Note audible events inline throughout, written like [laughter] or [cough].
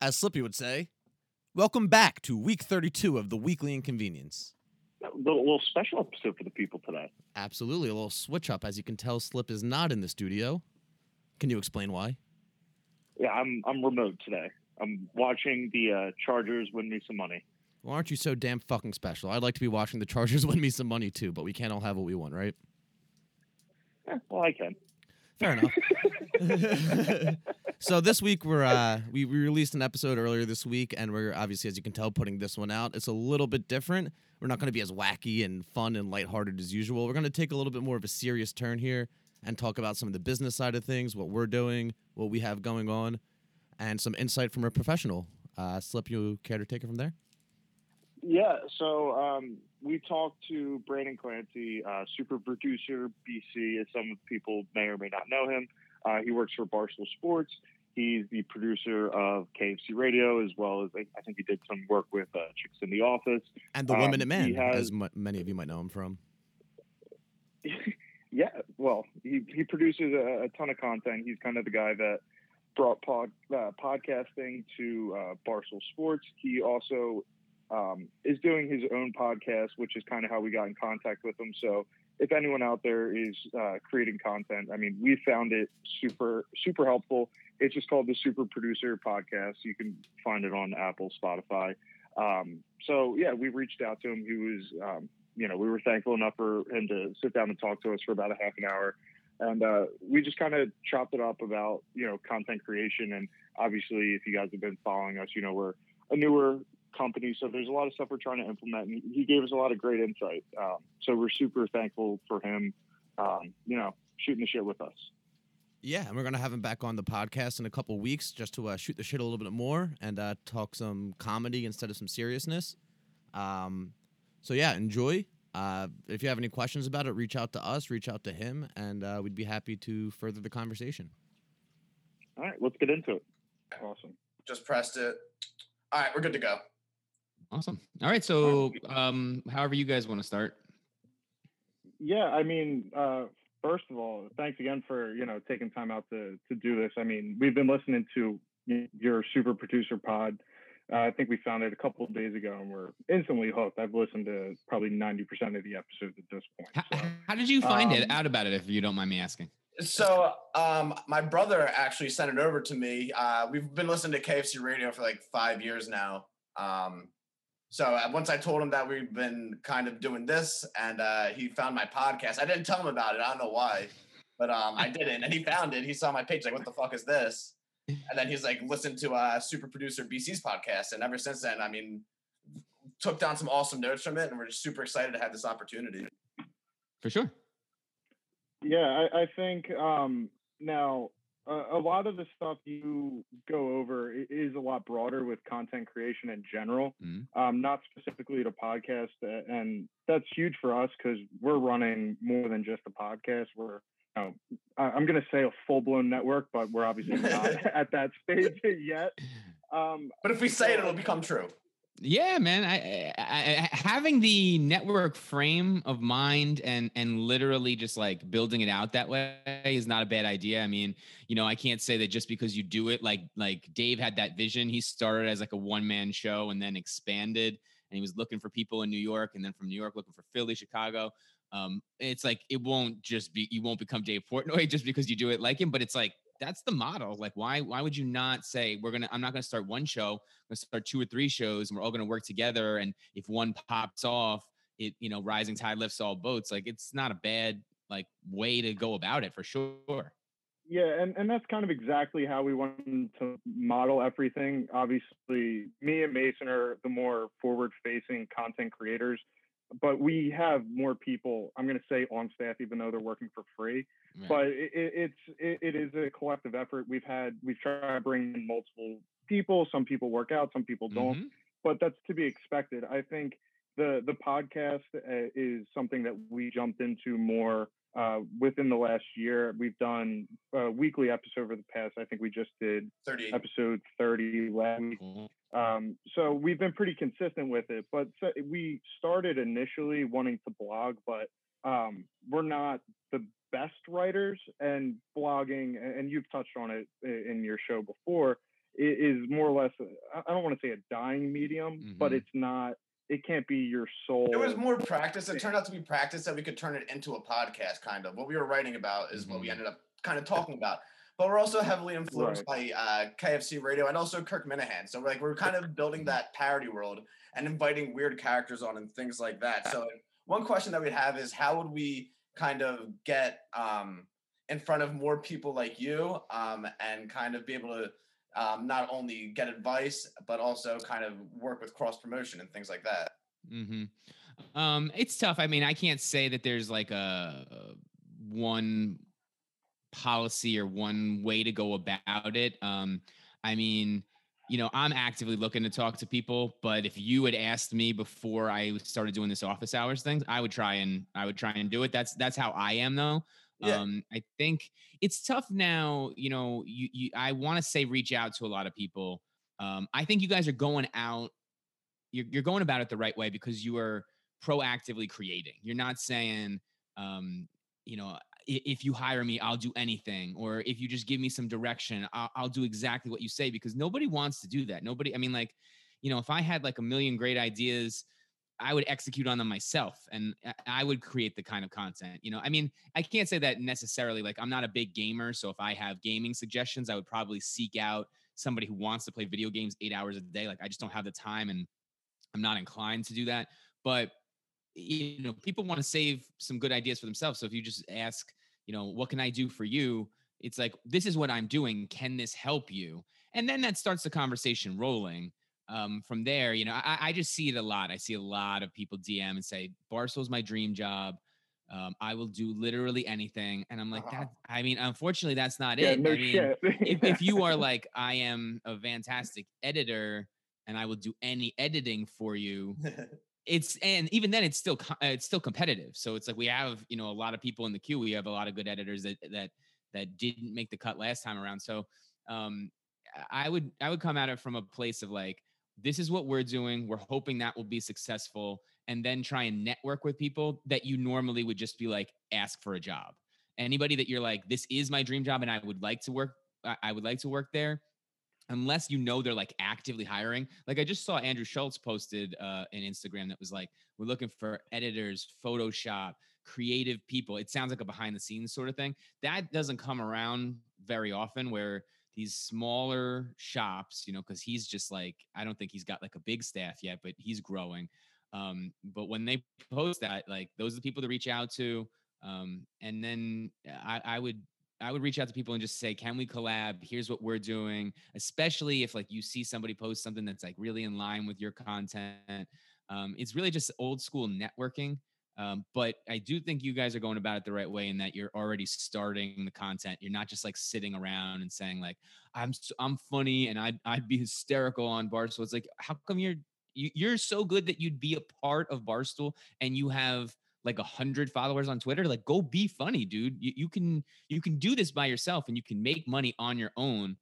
as Slippy would say. Welcome back to week 32 of the Weekly Inconvenience. A little, little special episode for the people today. Absolutely, a little switch up. As you can tell, Slip is not in the studio. Can you explain why? Yeah, I'm I'm remote today. I'm watching the uh, Chargers win me some money. Well, aren't you so damn fucking special? I'd like to be watching the Chargers [laughs] win me some money too, but we can't all have what we want, right? Eh, well, I can. Fair enough. [laughs] so this week we're uh we, we released an episode earlier this week and we're obviously as you can tell putting this one out. It's a little bit different. We're not going to be as wacky and fun and lighthearted as usual. We're going to take a little bit more of a serious turn here and talk about some of the business side of things, what we're doing, what we have going on, and some insight from a professional. Uh, Slip, you care to take it from there? Yeah, so um, we talked to Brendan Clancy, uh, super producer BC, as some people may or may not know him. Uh, he works for Barstool Sports. He's the producer of KFC Radio, as well as I think he did some work with uh, Chicks in the Office and the Women um, at Man, has, as m- many of you might know him from. [laughs] yeah, well, he he produces a, a, ton of content. He's kind of the guy that brought pod, uh, podcasting to uh, Barstool Sports. He also um, is doing his own podcast, which is kind of how we got in contact with him. So if anyone out there is uh, creating content, I mean, we found it super, super helpful. It's just called the Super Producer Podcast. You can find it on Apple, Spotify. Um, so yeah, we reached out to him. He was, um, you know, we were thankful enough for him to sit down and talk to us for about a half an hour. And uh, we just kind of chopped it up about, you know, content creation. And obviously, if you guys have been following us, you know, we're a newer company. So there's a lot of stuff we're trying to implement. And he gave us a lot of great insight. Um, so we're super thankful for him, um, you know, shooting the shit with us. Yeah, and we're gonna have him back on the podcast in a couple weeks just to uh, shoot the shit a little bit more and uh, talk some comedy instead of some seriousness. Um, so yeah, enjoy. Uh, if you have any questions about it, reach out to us, reach out to him, and uh, we'd be happy to further the conversation. All right, let's get into it. Awesome. Just pressed it. All right, we're good to go. Awesome. All right. So, um, however you guys want to start. Yeah, I mean, uh, first of all, thanks again for you know taking time out to to do this. I mean, we've been listening to your super producer pod. Uh, I think we found it a couple of days ago, and we're instantly hooked. I've listened to probably ninety percent of the episodes at this point. How, how did you find Um, it out about it, if you don't mind me asking? So, um, my brother actually sent it over to me. Uh, we've been listening to KFC Radio for like five years now. Um, so uh, once I told him that we've been kind of doing this, and uh, he found my podcast. I didn't tell him about it. I don't know why, but um, I didn't. And he found it. He saw my page. Like, what the fuck is this? And then he's like, listen to uh, super producer BC's podcast. And ever since then, I mean, took down some awesome notes from it, and we're just super excited to have this opportunity. For sure. Yeah, I, I think um, now a lot of the stuff you go over is a lot broader with content creation in general, Mhm. um, not specifically to podcast, uh, and that's huge for us because we're running more than just a podcast. We're you know, I- I'm going to say a full blown network, but we're obviously not [laughs] at that stage yet. Um, But if we say it, it'll become true. Yeah, man. I, I, I having the network frame of mind and and literally just like building it out that way is not a bad idea. I mean, you know, I can't say that just because you do it like like Dave had that vision. He started as like a one man show and then expanded, and he was looking for people in New York, and then from New York looking for Philly, Chicago. Um, it's like it won't just be you won't become Dave Portnoy [laughs] just because you do it like him, but it's like that's the model. Like, why why would you not say we're gonna? I'm not gonna start one show. I'm gonna start two or three shows, and we're all gonna work together. And if one pops off, it you know, rising tide lifts all boats. Like, it's not a bad like way to go about it for sure. Yeah, and, and that's kind of exactly how we wanted to model everything. Obviously, me and Mason are the more forward facing content creators, but we have more people, I'm going to say on staff, even though they're working for free. Right. But it, it, it's it, it is a collective effort. We've had we've tried to bring in multiple people. Some people work out, some people don't. Mhm. But that's to be expected. I think the the podcast uh, is something that we jumped into more uh, within the last year. We've done a weekly episode over the past. I think we just did 38. episode 30 last week. Um, so we've been pretty consistent with it. But so we started initially wanting to blog, but um, we're not the best writers and blogging. And you've touched on it in your show before. is more or less I don't want to say a dying medium, mm-hmm. but it's not it can't be your soul. It was more practice. It turned out to be practice that we could turn it into a podcast, kind of. What we were writing about is mm-hmm. what we mm-hmm. ended up kind of talking about. But we're also heavily influenced right. by uh, KFC Radio and also Kirk Minihane. So we're like we're kind of building mm-hmm. that parody world and inviting weird characters on and things like that. So one question that we have is how would we kind of get um, in front of more people like you um, and kind of be able to um, not only get advice but also kind of work with cross promotion and things like that. Mm-hmm. Um, it's tough. I mean, I can't say that there's like a, one policy or one way to go about it. Um, I mean, you know, I'm actively looking to talk to people, but if you had asked me before I started doing this office hours things, I would try and I would try and do it. That's that's how I am though. Yeah. Um, I think it's tough now. You know, you, you I want to say reach out to a lot of people. Um, I think you guys are going out. You're, you're going about it the right way because you are proactively creating. You're not saying, um, you know, if you hire me, I'll do anything, or if you just give me some direction, I'll, I'll do exactly what you say because nobody wants to do that. Nobody. I mean, like, you know, if I had like a million great ideas I would execute on them myself and I would create the kind of content. You know, I mean, I can't say that necessarily. Like, I'm not a big gamer. So if I have gaming suggestions, I would probably seek out somebody who wants to play video games eight hours a day. Like, I just don't have the time and I'm not inclined to do that. But, you know, people want to save some good ideas for themselves. So if you just ask, you know, what can I do for you? It's like, this is what I'm doing. Can this help you? And then that starts the conversation rolling um, from there, you know, I, I, just see it a lot. I see a lot of people DM and say, Barstool's my dream job. Um, I will do literally anything. And I'm like, uh-huh. that, I mean, unfortunately, that's not yeah, it. No I mean, [laughs] if, if you are like, I am a fantastic editor and I will do any editing for you. [laughs] it's and even then it's still it's still competitive so it's like we have you know a lot of people in the queue we have a lot of good editors that that that didn't make the cut last time around so um i would i would come at it from a place of like this is what we're doing. We're hoping that will be successful. And then try and network with people that you normally would just be like, ask for a job. Anybody that you're like, this is my dream job and I would like to work, I would like to work there. Unless you know they're like actively hiring. Like I just saw Andrew Schulz posted uh, an Instagram that was like, we're looking for editors, Photoshop, creative people. It sounds like a behind the scenes sort of thing. That doesn't come around very often where these smaller shops, you know, because he's just like, I don't think he's got like a big staff yet, but he's growing. Um, but when they post that, like those are the people to reach out to. Um, and then I, I would I would reach out to people and just say, can we collab? Here's what we're doing. Especially if like you see somebody post something that's like really in line with your content. Um, it's really just old school networking. Um, but I do think you guys are going about it the right way in that you're already starting the content. You're not just like sitting around and saying like, "I'm I'm funny and I'd I'd be hysterical on Barstool." It's like, how come you're you, you're so good that you'd be a part of Barstool and you have like a hundred followers on Twitter? Like, go be funny, dude. You, you can you can do this by yourself and you can make money on your own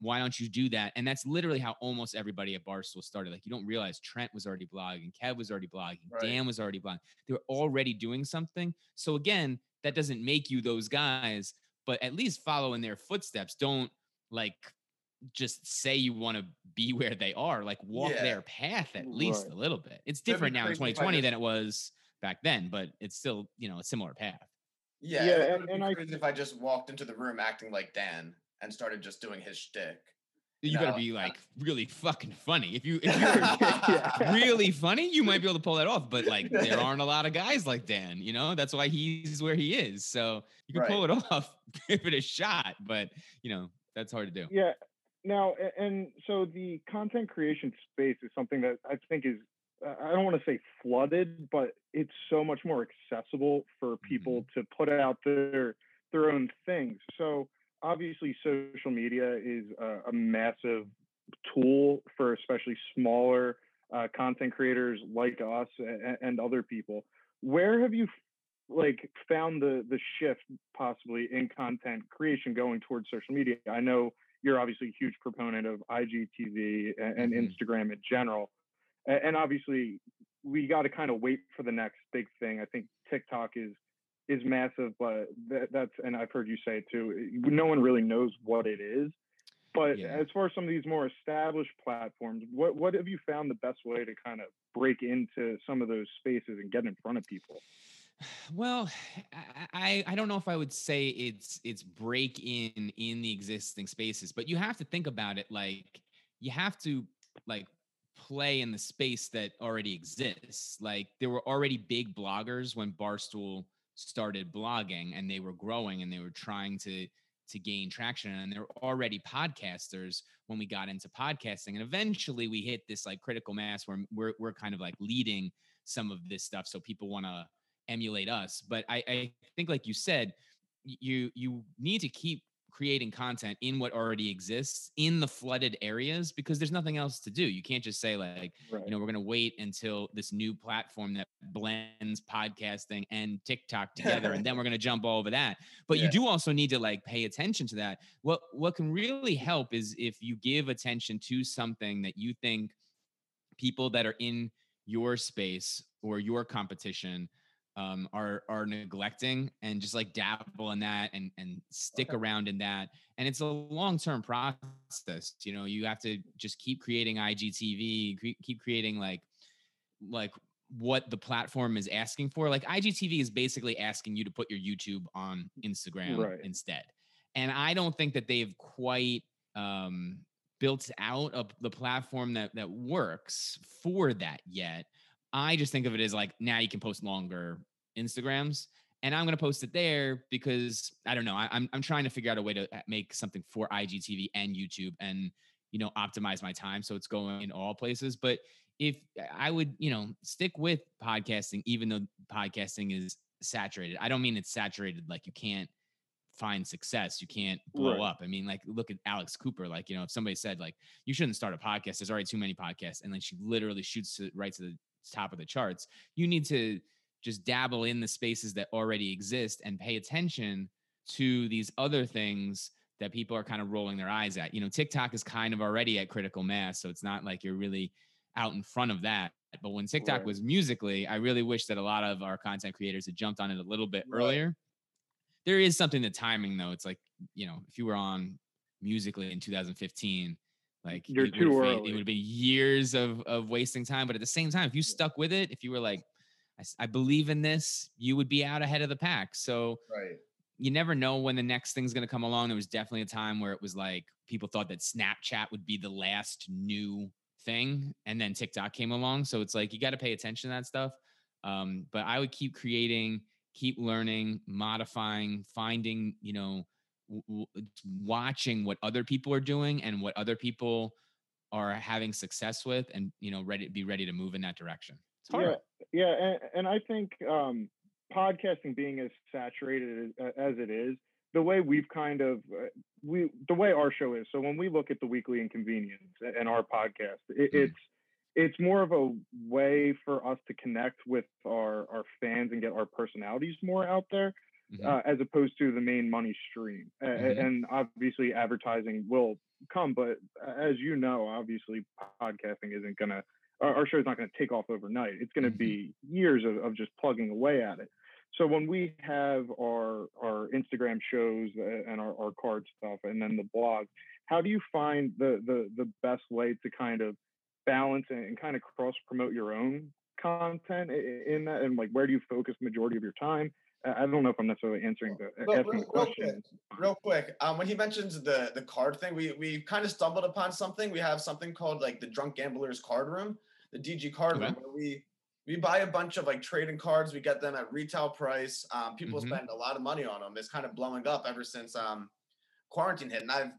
why don't you do that? And that's literally how almost everybody at Barstool started. Like you don't realize Trent was already blogging, Kev was already blogging, right. Dan was already blogging. They were already doing something. So again, that doesn't make you those guys, but at least follow in their footsteps. Don't like just say you want to be [laughs] where they are. Like walk yeah. their path at least right. a little bit. It's different now in 2020 than it was back then, but it's still you know a similar path. Yeah, yeah, and, and I, if I just walked into the room acting like Dan and started just doing his shtick. You, you better be like really fucking funny. If you [laughs] if you're really funny, you might be able to pull that off. But [laughs] like, there aren't a lot of guys like Dan. You know, that's why he's where he is. So you can right. pull it [laughs] off, give it a shot. But you know, that's hard to do. Yeah. Now, and so the content creation space is something that I think is I don't want to say flooded, but it's so much more accessible for people mm-hmm. to put out their their own things. So obviously social media is a, a massive tool for especially smaller uh, content creators like us and, and, other people. Where have you like found the the shift possibly in content creation going towards social media? I know you're obviously a huge proponent of IGTV and, and mm-hmm. Instagram in general, and, and obviously we got to kind of wait for the next big thing. I think TikTok is is massive, but that, that's and I've heard you say it too. No one really knows what it is, But Yeah. as far as some of these more established platforms, what what have you found the best way to kind of break into some of those spaces and get in front of people? Well, I, I I don't know if I would say it's it's break in in the existing spaces, but you have to think about it like you have to like play in the space that already exists. Like there were already big bloggers when Barstool started blogging and they were growing and they were trying to to gain traction and they were already podcasters when we got into podcasting and eventually we hit this like critical mass where we're we're kind of like leading some of this stuff so people want to emulate us. But I, I think, like you said, you you need to keep creating content in what already exists in the flooded areas because there's nothing else to do. You can't just say like, Right. you know, we're going to wait until this new platform that blends podcasting and TikTok [laughs] together, and then we're going to jump all over that. But Yeah. you do also need to like pay attention to that. What what can really help is if you give attention to something that you think people that are in your space or your competition um, are are neglecting and just like dabble in that and and stick Okay. around in that and it's a long term process you know you have to just keep creating igtv cre- keep creating like like what the platform is asking for like igtv is basically asking you to put your youtube on instagram Right. instead and i don't think that they've quite um built out of the platform that that works for that yet I just think of it as like now you can post longer Instagrams, and I'm gonna post it there because I don't know. I, I'm I'm trying to figure out a way to uh, make something for IGTV and YouTube, and you know optimize my time so it's going in all places. But if I would, you know, stick with podcasting, even though podcasting is saturated. I don't mean it's saturated like you can't find success, you can't blow Right. up. I mean, like look at Alex Cooper. Like you know, if somebody said like you shouldn't start a podcast, there's already too many podcasts, and then she literally shoots to, right to the top of the charts. You need to just dabble in the spaces that already exist and pay attention to these other things that people are kind of rolling their eyes at. You know, TikTok is kind of already at critical mass, so it's not like you're really out in front of that. But when TikTok Right. was Musical.ly, I really wish that a lot of our content creators had jumped on it a little bit Right. earlier. There is something to timing though. It's like, you know, if you were on Musical.ly in 2015, like You're it too been- It would been years of of wasting time. But at the same time, if you stuck with it, if you were like, I, I believe in this, you would be out ahead of the pack. So Right. you never know when the next thing's going to come along. There was definitely a time where it was like people thought that Snapchat would be the last new thing, and then TikTok came along. So it's like you got to pay attention to that stuff. Um, but I would keep creating, keep learning, modifying, finding, you know, w- watching what other people are doing and what other people are having success with, and you know, ready be ready to move in that direction. It's hard. Yeah, yeah, and, and I think um, podcasting being as saturated as, as it is, the way we've kind of uh, we the way our show is. So when we look at the weekly inconvenience and our podcast, it, Mhm. it's it's more of a way for us to connect with our our fans and get our personalities more out there, Mhm. uh, as opposed to the main money stream. Mhm. And obviously, advertising will come, but as you know, obviously, podcasting isn't gonna our, our is not going to take off overnight. It's going to Mhm. be years of, of just plugging away at it. So when we have our our Instagram shows uh, and our, our card stuff, and then the blog, how do you find the the the best way to kind of balance and, kind of cross promote your own content in that, and like where do you focus majority of your time? I I don't know if I'm necessarily answering the Well, asking real- the real question. Real quick, um, when he mentions the the card thing, we we kind of stumbled upon something. We have something called like the Drunk Gamblers Card Room, the DG Card Okay. Room, where we we buy a bunch of like trading cards. We get them at retail price. Um, people Mhm. spend a lot of money on them. It's kind of blowing up ever since um quarantine hit, and I've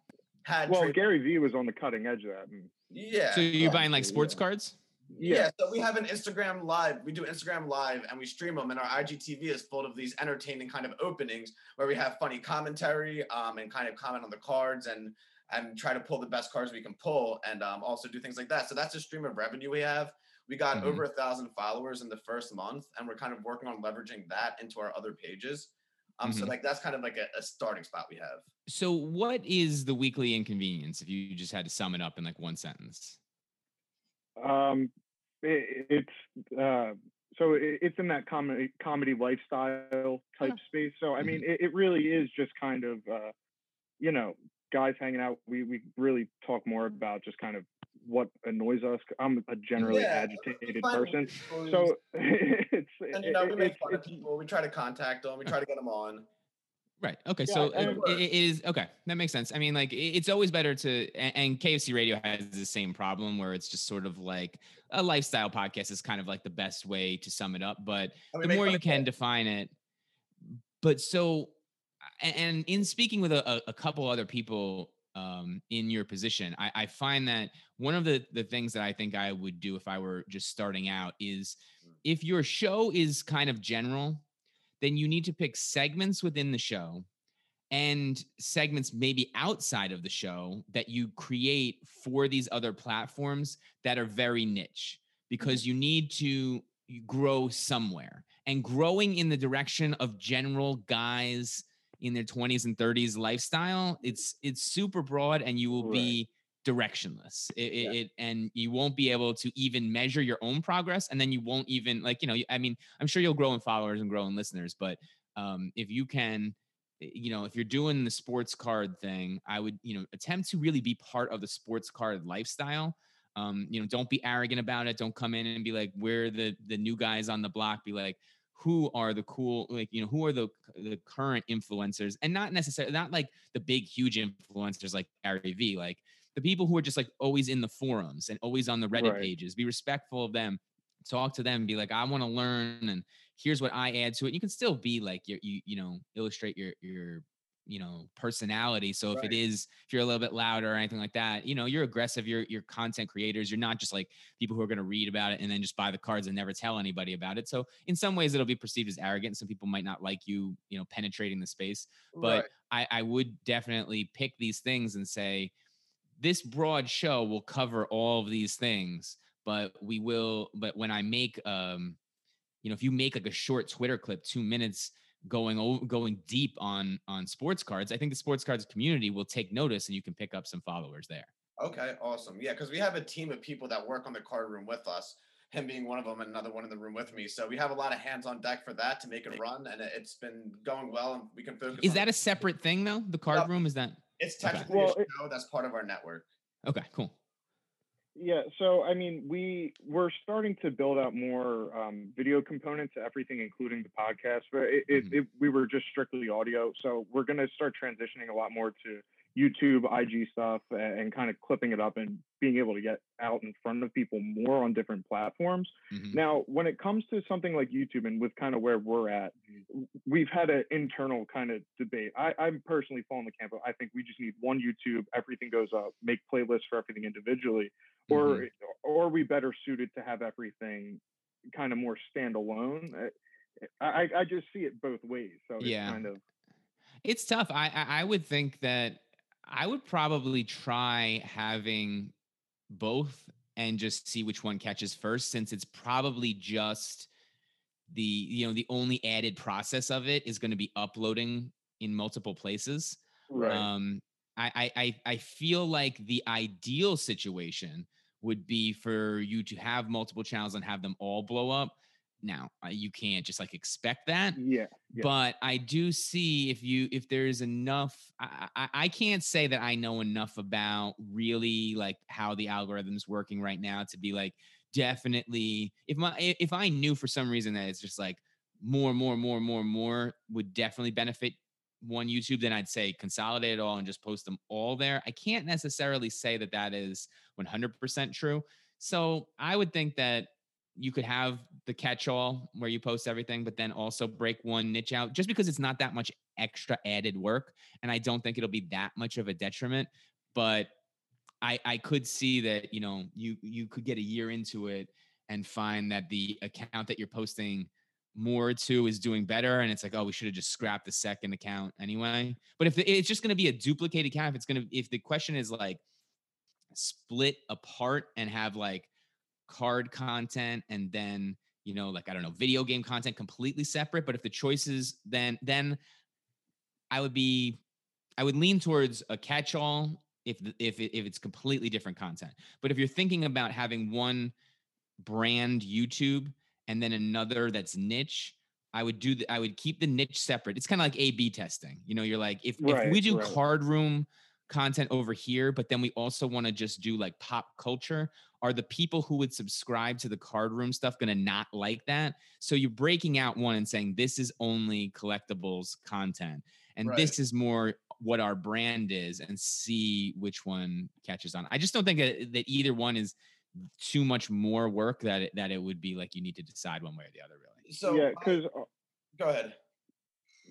had Well, trade- Gary Vee was on the cutting edge of that. And, yeah. So you're buying like sports yeah. cards? Yeah. so we have an Instagram live. We do Instagram live and we stream them, and our IGTV is full of these entertaining kind of openings where we have funny commentary um, and kind of comment on the cards and and try to pull the best cards we can pull and um, also do things like that. So that's a stream of revenue we have. We got Mhm. over a thousand followers in the first month, and we're kind of working on leveraging that into our other pages. Um, So Mhm. like that's kind of like a, a starting spot we have. So, what is the weekly inconvenience if you just had to sum it up in like one sentence? Um, it, it's uh, so it, it's in that comedy comedy lifestyle type Huh. space. So I mean, it, it really is just kind of uh, you know guys hanging out, we we really talk more about just kind of what annoys us. I'm a generally Yeah, agitated person, so [laughs] it's and you know, we make it's- fun of people. We try to contact them. We [laughs] try to get them on. Right. Okay. Yeah, so it, it- it is okay. That makes sense. I mean, like it's always better to, and KFC Radio has the same problem where it's just sort of like a lifestyle podcast is kind of like the best way to sum it up. But we the more you can kids. define it. But so, and in speaking with a, a- a couple other people um, in your position, I, I find that one of the the things that I think I would do if I were just starting out is if your show is kind of general, then you need to pick segments within the show and segments maybe outside of the show that you create for these other platforms that are very niche because mm-hmm. you need to grow somewhere and growing in the direction of general guys in their 20s and 30s lifestyle it's it's super broad and you will Right. be directionless. It, it, Yeah. it and you won't be able to even measure your own progress and then you won't even like you know i mean i'm sure you'll grow in followers and grow in listeners but um if you can you know if you're doing the sports card thing i would you know attempt to really be part of the sports card lifestyle. Um you know don't be arrogant about it. Don't come in and be like we're the the new guys on the block? Be like who are the cool like you know who are the the current influencers? And not necessarily not like the big huge influencers like Gary Vee like the people who are just like always in the forums and always on the Reddit Right. pages be respectful of them talk to them be like I want to learn and here's what I add to it. You can still be like your you you know illustrate your your you know personality. So if it Right. is if you're a little bit louder or anything like that you know you're aggressive you're you're content creators you're not just like people who are going to read about it and then just buy the cards and never tell anybody about it. So in some ways it'll be perceived as arrogant some people might not like you you know penetrating the space. But I, I would definitely pick these things and say this broad show will cover all of these things but we will but when i make um you know if you make like a short twitter clip two minutes going over going deep on on sports cards i think the sports cards community will take notice and you can pick up some followers there Okay, awesome. Yeah, because we have a team of people that work on the card room with us. Him being one of them, and another one in the room with me. So we have a lot of hands on deck for that to make it run, and it- it's been going well. And we can focus. is that a separate thing though the card room is that It's Okay. technically Well, a it- show that's part of our network. okay cool Yeah, so I mean, we we're starting to build out more um, video components to everything, including the podcast. But it, it, Mhm. it, we were just strictly audio, so we're going to start transitioning a lot more to YouTube, IG stuff, a- and, kind of clipping it up and being able to get out in front of people more on different platforms. Mhm. Now, when it comes to something like YouTube and with kind of where we're at, we've had an internal kind of debate. I, I'm personally falling the camp of I think we just need one YouTube, everything goes up, make playlists for everything individually, or Mhm. or are we better suited to have everything kind of more standalone? Uh, I, I, I just see it both ways. So Yeah. it's kind of It's tough. I I would think that I would probably try having both and just see which one catches first, since it's probably just the you know the only added process of it is going to be uploading in multiple places. right. Um, I, I I I feel like the ideal situation would be for you to have multiple channels and have them all blow up. Now uh, you can't just like expect that yeah. Yeah. but I do see if you if there's enough. I, I I can't say that I know enough about really like how the algorithm's working right now to be like definitely if my if I knew for some reason that it's just like more more more more more would definitely benefit one YouTube, then I'd say consolidate it all and just post them all there. I can't necessarily say that that is 100% true. So I would think that you could have the catch-all where you post everything, but then also break one niche out just because it's not that much extra added work. And I don't think it'll be that much of a detriment. But I I could see that, you know, you you could get a year into it and find that the account that you're posting more to is doing better and it's like oh we should have just scrapped the second account anyway but if the, it's just going to be a duplicate account if it's going to if the question is like split apart and have like card content and then you know like i don't know video game content completely separate but if the choices then then i would be i would lean towards a catch-all if if if it's completely different content but if you're thinking about having one brand youtube and then another that's niche i would do the, i would keep the niche separate it's kind of like a b testing you know you're like if, if we do right. card room content over here, but then we also want to just do like pop culture. Are the people who would subscribe to the card room stuff going to not like that? So you're breaking out one and saying this is only collectibles content, and Right. this is more what our brand is, and see which one catches on. I just don't think that, that either one is too much more work that it, that it would be like you need to decide one way or the other. Really. So yeah, I- because uh go ahead.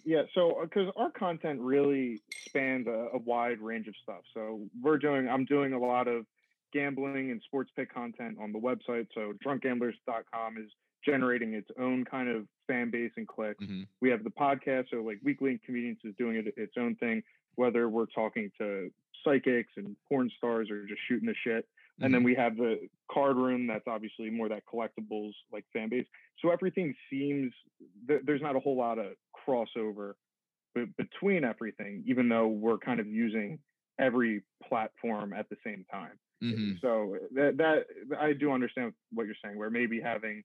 Yeah, so because our content really spans a, a wide range of stuff. So we're doing, I'm doing a lot of gambling and sports pick content on the website. So drunkgamblers.com is generating its own kind of fan base and clicks. Mhm. We have the podcast, so like Weekly Inconvenience is doing it its own thing, whether we're talking to psychics and porn stars or just shooting the shit. And then we have the card room that's obviously more that collectibles like fan base. So everything seems th- there's not a whole lot of crossover be- between everything, even though we're kind of using every platform at the same time. Mhm. So that that I do understand what you're saying, where maybe having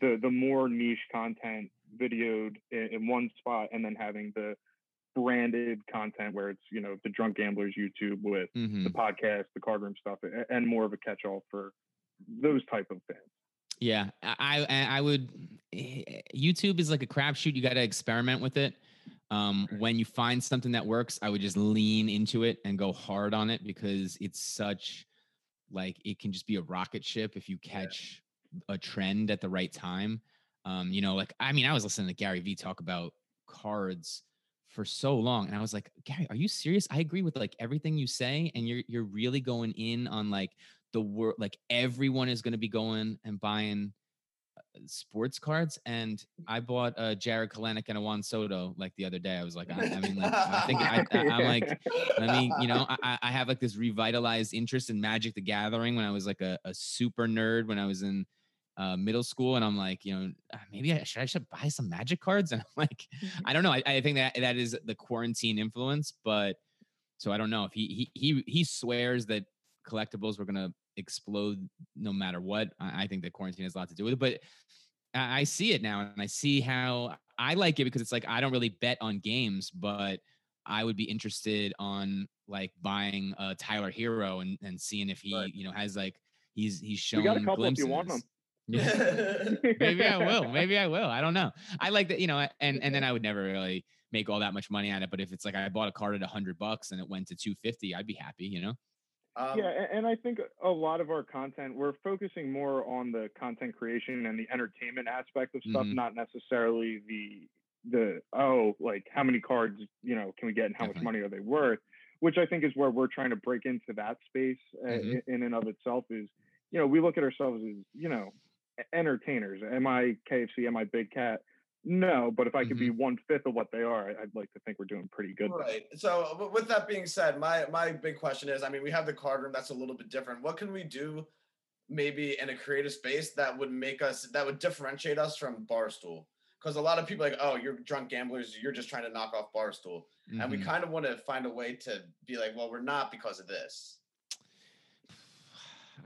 the the more niche content videoed in, in one spot, and then having the branded content where it's you know the drunk gamblers YouTube with Mhm. the podcast, the card room stuff, and more of a catch-all for those type of fans. Yeah, I I I would. eh, YouTube is like a crapshoot. You got to experiment with it. Um, when you find something that works, I would just lean into it and go hard on it because it's such like it can just be a rocket ship if you catch a trend at the right time. Um, you know, like I mean, I was listening to Gary Vee talk about cards for so long, and I was like, Gary, are you serious? I agree with like everything you say, and you're you're really going in on like the world. Like everyone is going to be going and buying uh, sports cards, and I bought a Jarred Kelenic and a Juan Soto like the other day. I was like, I, I mean, like I think I, [laughs] I'm like. I mean, you know, [laughs] I, I- have like this revitalized interest in Magic the Gathering when I was like a, a super nerd when I was in uh, middle school, and I'm like, you know, "Ah, maybe I should I should buy some Magic cards, and I'm [laughs] like, I don't know. I, I think that that is the quarantine influence, but so I don't know if he he he he swears that collectibles were gonna explode no matter what. I, I think that quarantine has a lot to do with it, but I, I see it now, and I see how I like it because it's like I don't really bet on games, but I would be interested on like buying a Tyler Herro and and seeing if he Right. you know has like he's he's We shown got a couple if glimpses. you want 'em. Yeah. [laughs] maybe I will. Maybe I will. I don't know. I like that, you know, and and then I would never really make all that much money at it. But if it's like I bought a card at a hundred bucks and it went to two fifty, I'd be happy, you know. Um, yeah, and I think a lot of our content, we're focusing more on the content creation and the entertainment aspect of stuff, Mhm. not necessarily the the oh, like how many cards you know can we get and how Definitely. much money are they worth, which I think is where we're trying to break into that space uh, Mhm. in, in and of itself. Is you know we look at ourselves as you know entertainers. Am I KFC? Am I Big Cat? No, but if I could be one fifth of what they are, I- I'd like to think we're doing pretty good. there. Right. So with that being said, my my big question is, I mean, we have the card room that's a little bit different. What can we do maybe in a creative space that would make us that would differentiate us from Barstool? Because a lot of people are like, oh, you're drunk gamblers, you're just trying to knock off Barstool. And we Mhm. kind of want to find a way to be like, well, we're not because of this.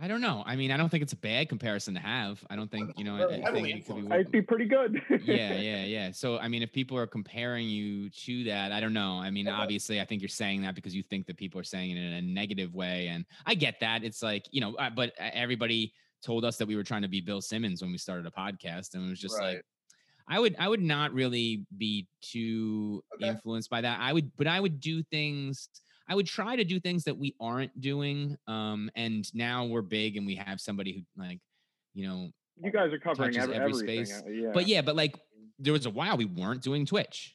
I don't know. I mean, I don't think it's a bad comparison to have. I don't think you know. I, I think it could be. I'd be pretty good. yeah, [laughs] yeah, yeah. So I mean, if people are comparing you to that, I don't know. I mean, Okay. obviously, I think you're saying that because you think that people are saying it in a negative way, and I get that. It's like you know, uh, but uh, everybody told us that we were trying to be Bill Simmons when we started a podcast, and it was just Right. like. I would I would not really be too Okay. influenced by that. I would but I would do things I would try to do things that we aren't doing. Um and now we're big and we have somebody who like, you know, you guys are covering every, space. uh, Yeah. but yeah, but like there was a while we weren't doing Twitch.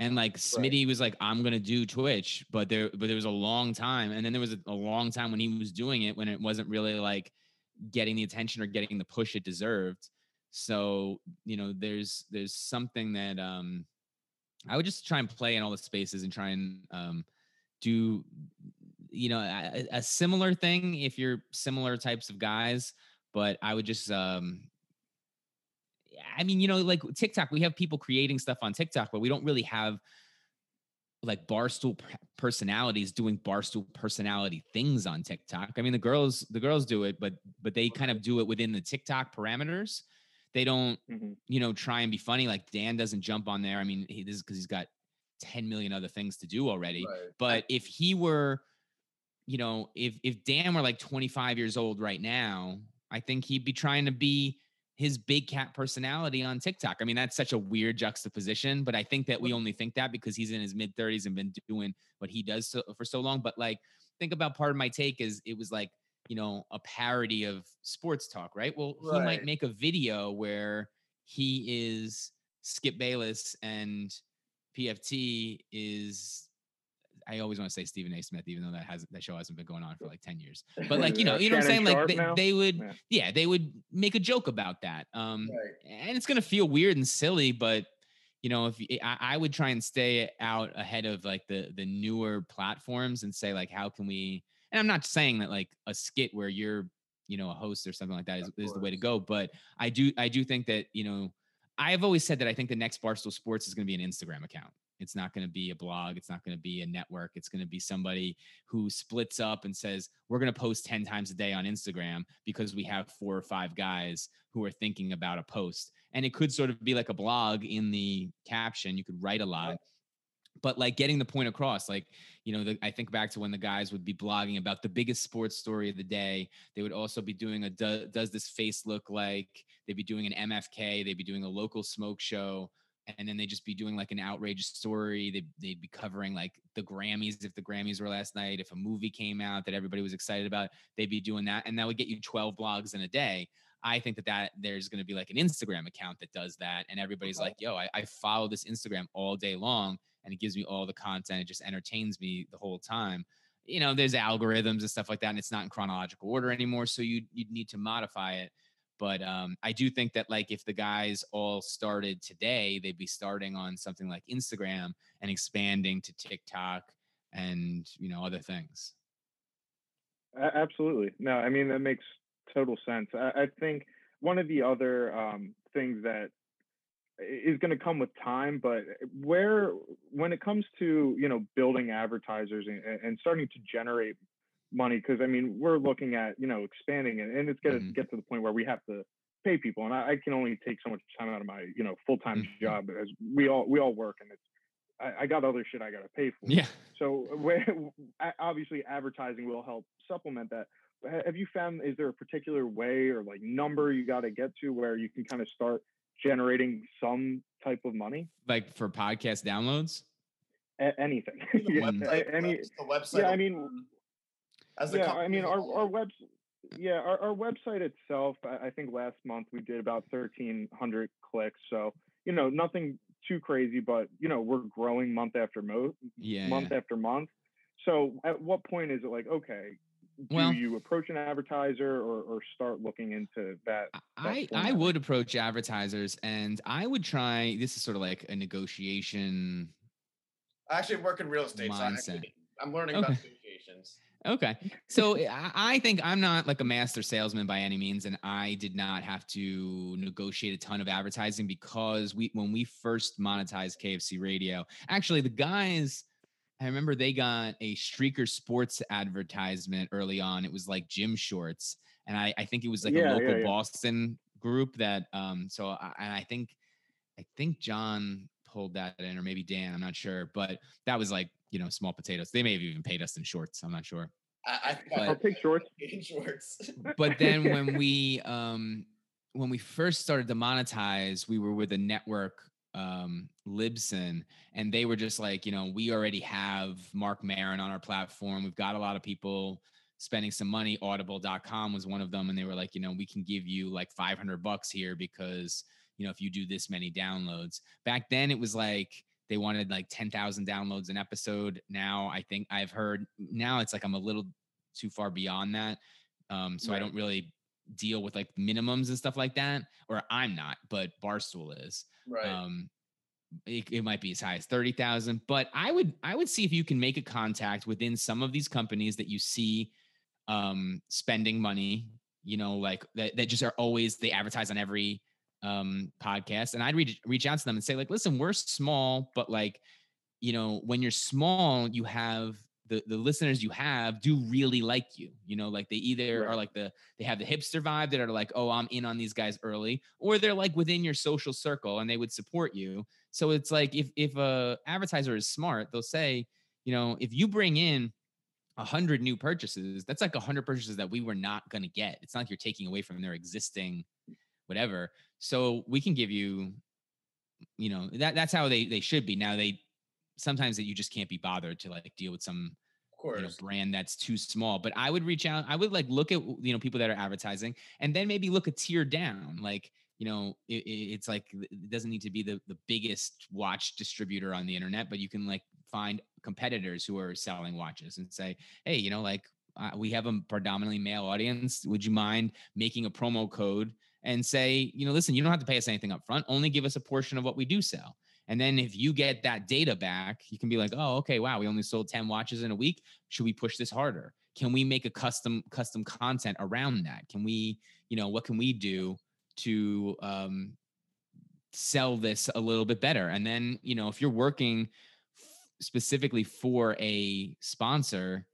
And like Smitty was like, I'm gonna do Twitch, but there but there was a long time, and then there was a, a long time when he was doing it when it wasn't really like getting the attention or getting the push it deserved. So you know, there's there's something that um I would just try and play in all the spaces and try and um do you know a, a similar thing if you're similar types of guys, but I would just um I mean, you know, like TikTok, we have people creating stuff on TikTok, but we don't really have like barstool personalities doing barstool personality things on TikTok. I mean, the girls, the girls do it, but but they kind of do it within the TikTok parameters. They don't, Mhm. you know, try and be funny. Like Dan doesn't jump on there. I mean, he, this is because he's got 10 million other things to do already. Right. But if he were you know, if if Dan were like 25 years old right now, I think he'd be trying to be his big cat personality on TikTok. I mean, that's such a weird juxtaposition, but I think that we only think that because he's in his mid 30s and been doing what he does so, for so long. But like, think about Pardon My Take is it was like, you know, a parody of sports talk, right? Well, right. he might make a video where he is Skip Bayless and PFT is I always want to say Stephen A. Smith, even though that has that show hasn't been going on for like 10 years. [laughs] But like, you know, you know what I'm saying? Like they, they, would, yeah. yeah. they would make a joke about that. Um, right. and it's gonna feel weird and silly, but you know, if I, I would try and stay out ahead of like the the newer platforms and say like, how can we? And I'm not saying that like a skit where you're, you know, a host or something like that is, is the way to go. But I do I do think that you know, I've always said that I think the next Barstool Sports is going to be an Instagram account. It's not going to be a blog. It's not going to be a network. It's going to be somebody who splits up and says, we're going to post 10 times a day on Instagram because we have four or five guys who are thinking about a post. And it could sort of be like a blog in the caption. You could write a lot. But like getting the point across, like, you know, the, I think back to when the guys would be blogging about the biggest sports story of the day. They would also be doing a do, Does This Face Look Like? They'd be doing an MFK. They'd be doing a local smoke show and then they'd just be doing like an outrageous story. they'd, they'd be covering like the Grammys if the Grammys were last night. If a movie came out that everybody was excited about, they'd be doing that, and that would get you 12 blogs in a day. I think that that there's going to be like an Instagram account that does that, and everybody's okay. like, "Yo, I, I follow this Instagram all day long, and it gives me all the content. It just entertains me the whole time." You know, there's algorithms and stuff like that, and it's not in chronological order anymore, so you you need to modify it but um, I do think that like if the guys all started today, they'd be starting on something like Instagram and expanding to TikTok and you know other things. Absolutely. No, I mean that makes total sense. I, I think one of the other um, things that is going to come with time, but where when it comes to you know building advertisers and, and starting to generate money because I mean we're looking at you know expanding it, and it's going to mm-hmm. get to the point where we have to pay people, and I, I, can only take so much time out of my you know full time mm-hmm. job as we all we all work, and it's I, I got other shit I got to pay for. Yeah. So where obviously advertising will help supplement that. Have you found is there a particular way or like number you got to get to where you can kind of start generating some type of money? Like for podcast downloads? A- anything. [laughs] yeah, website, any, the website. Yeah, I mean, as yeah, I mean, our, our web, yeah, our, our website itself, I, I think last month we did about 1,300 clicks. So, you know, nothing too crazy, but, you know, we're growing month after mo- yeah, month yeah. after month. So at what point is it like, okay, do well, you approach an advertiser or, or start looking into that? that I, I would approach advertisers and I would try, this is sort of like a negotiation. I actually work in real estate. Mindset. So [laughs] actually, I'm learning okay. about negotiations. Okay. So eh, I think I'm not like a master salesman by any means, and I did not have to negotiate a ton of advertising because we when we first monetized KFC Radio, actually the guys. I remember they got a Streaker Sports advertisement early on. It was like gym shorts, and I, I think it was like yeah, a local yeah, yeah. Boston group that. Um, so I, and I think, I think John pulled that in, or maybe Dan. I'm not sure, but that was like you know, small potatoes. They may have even paid us in shorts. I'm not sure. I, I will take shorts. [laughs] shorts. but then [laughs] when we um when we first started to monetize, we were with a network um Libsyn and they were just like, you know, we already have Marc Maron on our platform. We've got a lot of people spending some money. Audible.com was one of them. And they were like, you know, we can give you like 500 bucks here because, you know, if you do this many downloads. Back then it was like, they wanted like 10,000 downloads an episode. Now I think I've heard now it's like I'm a little too far beyond that. Um, so right. I don't really deal with like minimums and stuff like that, or I'm not, but Barstool is. Right. Um, it, it might be as high as 30,000, but I would, I would see if you can make a contact within some of these companies that you see um, spending money, you know, like that, that just are always, they advertise on every um, podcast, and I'd reach reach out to them and say like, listen, we're small, but like, you know, when you're small, you have the the listeners you have do really like you. You know, like they either right. are like the they have the hipster vibe that are like, oh, I'm in on these guys early, or they're like within your social circle and they would support you. So it's like if if a advertiser is smart, they'll say, you know, if you bring in a hundred new purchases, that's like a hundred purchases that we were not going to get. It's not like you're taking away from their existing whatever. So we can give you, you know, that that's how they they should be. Now they sometimes that you just can't be bothered to like deal with some Of you know brand that's too small. But I would reach out. I would like look at you know people that are advertising, and then maybe look a tier down. Like you know, it, it- it's like it doesn't need to be the the biggest watch distributor on the internet, but you can like find competitors who are selling watches and say, hey, you know, like uh, we have a predominantly male audience. Would you mind making a promo code and say, you know, listen, you don't have to pay us anything up front. Only give us a portion of what we do sell. And then if you get that data back, you can be like, oh, okay, wow, we only sold 10 watches in a week. Should we push this harder? Can we make a custom custom content around that? Can we, you know, what can we do to um, sell this a little bit better? And then, you know, if you're working f- specifically for a sponsor,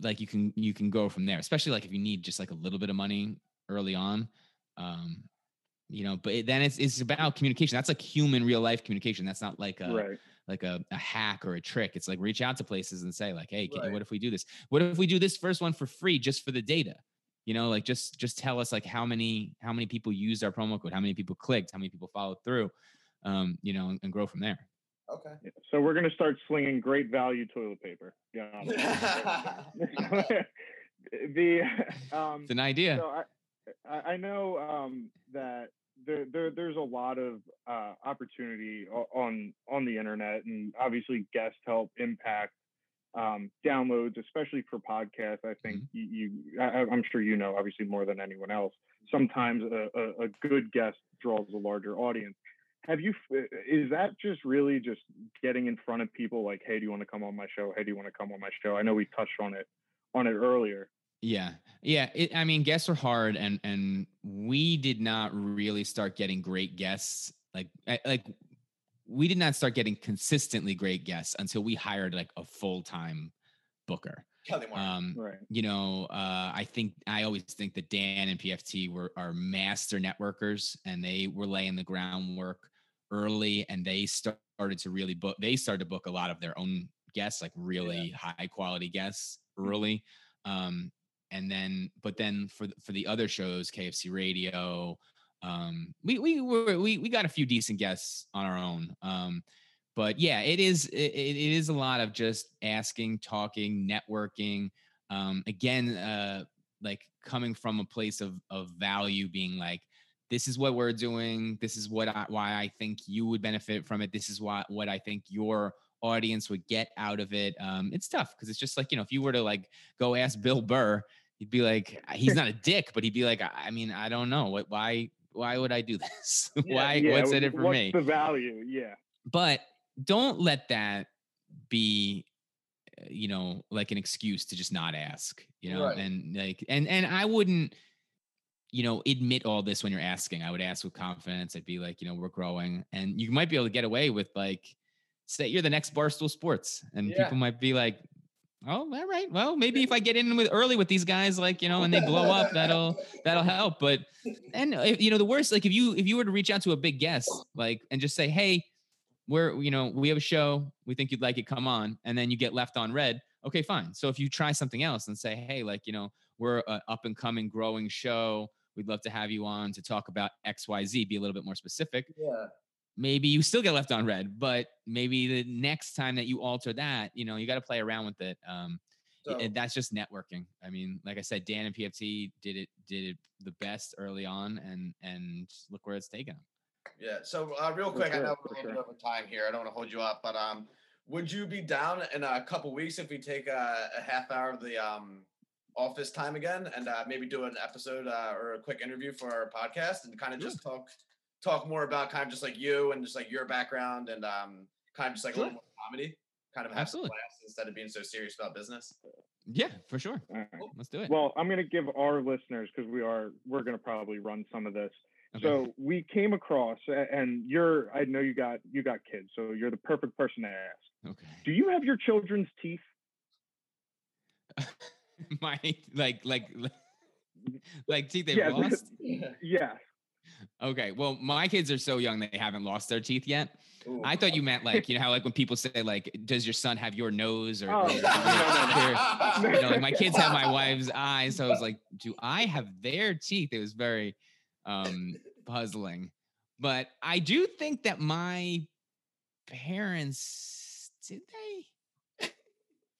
like you can you can go from there. Especially like if you need just like a little bit of money early on. Um, you know, but then it's it's about communication. That's like human real life communication. That's not like a right. like a, a hack or a trick. It's like reach out to places and say like, hey, can, Right. what if we do this? What if we do this first one for free just for the data? You know, like just just tell us like how many how many people used our promo code, how many people clicked, how many people followed through, um, you know, and, and grow from there. Okay. So we're gonna start slinging great value toilet paper. Yeah. [laughs] [laughs] the um, It's an idea. So I, I I know um, that there, there there's a lot of uh, opportunity on on the internet, and obviously guests help impact um, downloads, especially for podcasts. I think you, you I, I'm sure you know, obviously more than anyone else. Sometimes a, a, a good guest draws a larger audience. Have you? Is that just really just getting in front of people? Like, hey, do you want to come on my show? Hey, do you want to come on my show? I know we touched on it on it earlier. Yeah, yeah. It, I mean, guests are hard, and and we did not really start getting great guests. Like I- like we did not start getting consistently great guests until we hired like a full time booker. Kelly Martin. Um, Right. you know, uh, I think I always think that Dan and PFT were are master networkers, and they were laying the groundwork early, and they started to really book. They started to book a lot of their own guests, like really high quality guests early. Um, and then, but then for for the other shows, KFC Radio, um, we we were we we got a few decent guests on our own. Um, but yeah, it is it, it is a lot of just asking, talking, networking. Um, again, uh, like coming from a place of of value, being like, this is what we're doing. This is what I why I think you would benefit from it. This is why what I think your audience would get out of it. Um, it's tough because it's just like you know, if you were to like go ask Bill Burr, he'd be like, he's not a dick, but he'd be like, I, I mean, I don't know what why why would I do [laughs] this? why Yeah, what's in it for what's me? the value? Yeah. but don't let that be uh, you know like an excuse to just not ask you know Right. and like and and i wouldn't you know admit all this when you're asking i would ask with confidence i'd be like you know we're growing and you might be able to get away with like say you're the next barstool sports and Yeah. people might be like oh all right. Well maybe if i get in with early with these guys like you know and they [laughs] blow up that'll that'll help. But and uh, you know the worst like if you if you were to reach out to a big guest like and just say hey we're you know we have a show. We think you'd like it. Come on. And then you get left on red. Okay fine. So if you try something else and say hey like you know we're a up and coming growing show. We'd love to have you on to talk about xyz be a little bit more specific. Yeah. Maybe you still get left on red but maybe the next time that you alter that you know you got to play around with it um So, and that's just networking i mean like i said dan and pft did it did it the best early on and and look where it's taken them. yeah. So uh, real For quick, I sure, know we're a little sure. bit over time here. I don't want to hold you up, but um, would you be down in a couple weeks if we take a, a half hour of the um office time again and uh, maybe do an episode uh, or a quick interview for our podcast and kind of just talk talk more about kind of just like you and just like your background and um kind of just like a little Sure. more comedy, kind of have some Absolutely. laughs instead of being so serious about business. yeah for sure All right. let's do it Well, I'm going to give our listeners because we are we're going to probably run some of this. Okay. So we came across, and you're I know you got you got kids, so you're the perfect person to ask. okay Do you have your children's teeth? [laughs] my like like [laughs] like teeth they [laughs] Yeah, lost Yes. Okay. Well, my kids are so young they haven't lost their teeth yet. Ooh. I thought you meant like, you know, how like when people say like, does your son have your nose or, Oh, or- no, no, or- you know, like my kids have my [laughs] wife's eyes. So I was like, do I have their teeth? It was very um puzzling. But I do think that my parents did they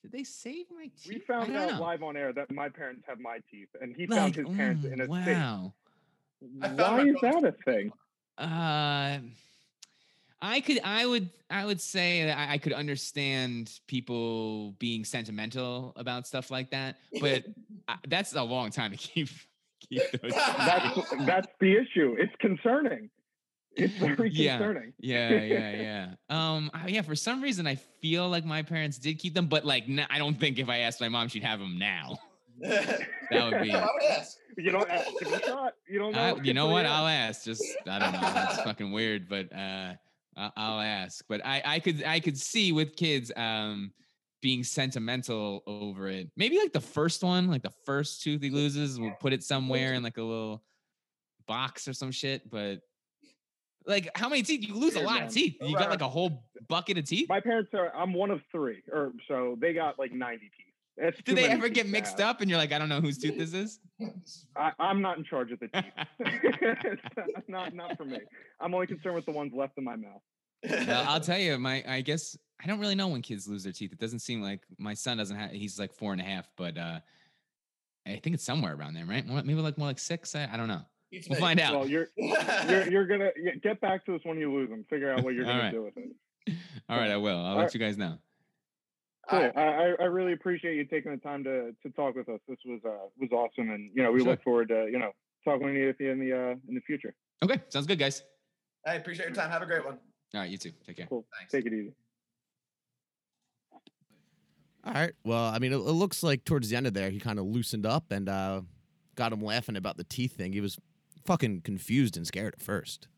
did they save my teeth? We found out know. live on air that my parents have my teeth, and he found his parents in a state. wow. Found Why is that a thing? Uh, I could, I would, I would say that I, I could understand people being sentimental about stuff like that, but [laughs] I, that's a long time to keep [laughs] keep those. That's that's the issue. It's concerning. It's very Yeah. concerning. yeah, yeah, [laughs] yeah. Um, I- yeah. For some reason, I feel like my parents did keep them, but like, n- I don't think if I asked my mom, she'd have them now. [laughs] that would be- I would ask. You don't ask if you shot. You don't know. I, you know what? ask. I'll ask. Just [laughs] I don't know. That's fucking weird, but uh, I- I'll ask. But I, I could, I could see with kids, um, being sentimental over it. Maybe like the first one, like the first tooth he loses, we'll put it somewhere in like a little box or some shit. But like, how many teeth? You lose a lot of teeth. You got like a whole bucket of teeth. My parents are. I'm one of three, or so they got like 90 teeth. It's Did too they ever get mixed have. up and you're like, I don't know whose tooth this is? I, I'm not in charge of the teeth. [laughs] [laughs] not not for me. I'm only concerned with the ones left in my mouth. well, I'll [laughs] tell you, my I guess I don't really know when kids lose their teeth. It doesn't seem like my son doesn't have. He's like four and a half, but uh I think it's somewhere around there, right? Maybe like more like six. I, I don't know. Beats We'll find out. Well, you're you're you're gonna get back to us when you lose them. Figure out what you're gonna right. do with it. All right, I will. I'll All let right. you guys know. Cool. I, I I really appreciate you taking the time to to talk with us. This was uh was awesome, and you know we Sure. look forward to you know talking with you in the uh in the future. Okay, sounds good, guys. Hey, appreciate your time. Have a great one. All right, you too. Take care. Cool. Thanks. Take it easy. All right. Well, I mean, it, it looks like towards the end of there, he kind of loosened up and uh, got him laughing about the teeth thing. He was fucking confused and scared at first.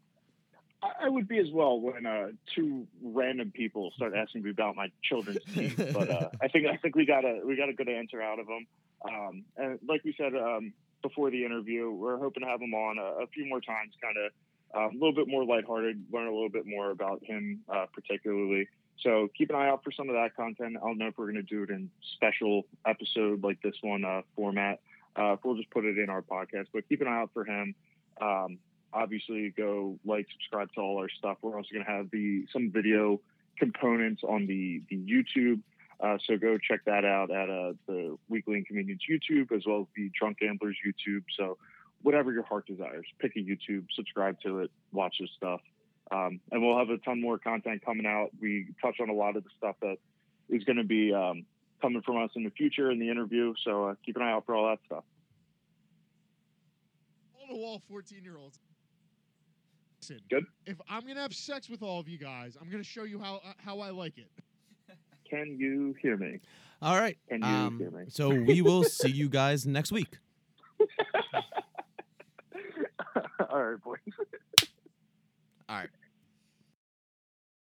I, would be as well when uh, two random people start asking me about my children's teeth. [laughs] But uh, I think I think we got a we got a good answer out of them. Um, and like we said um, before the interview, we're hoping to have him on a, a few more times, kind of uh, a little bit more lighthearted, learn a little bit more about him uh, particularly. So keep an eye out for some of that content. I don't know if we're going to do it in special episode like this one uh, format. Uh, if we'll just put it in our podcast, but keep an eye out for him. Um, obviously, go like, subscribe to all our stuff. We're also going to have the some video components on the the YouTube. Uh, so go check that out at uh, the Weekly Inconvenience YouTube as well as the Drunk Gamblers YouTube. So whatever your heart desires, pick a YouTube, subscribe to it, watch this stuff. Um, and we'll have a ton more content coming out. We touch on a lot of the stuff that is going to be um, coming from us in the future in the interview. So uh, keep an eye out for all that stuff. on the wall 14 year olds. Listen, Good. If I'm gonna have sex with all of you guys, I'm gonna show you how uh, how I like it. [laughs] Can you hear me? All right. Can you um, hear me? So we will see you guys next week. [laughs] [laughs] all right, boys. All right.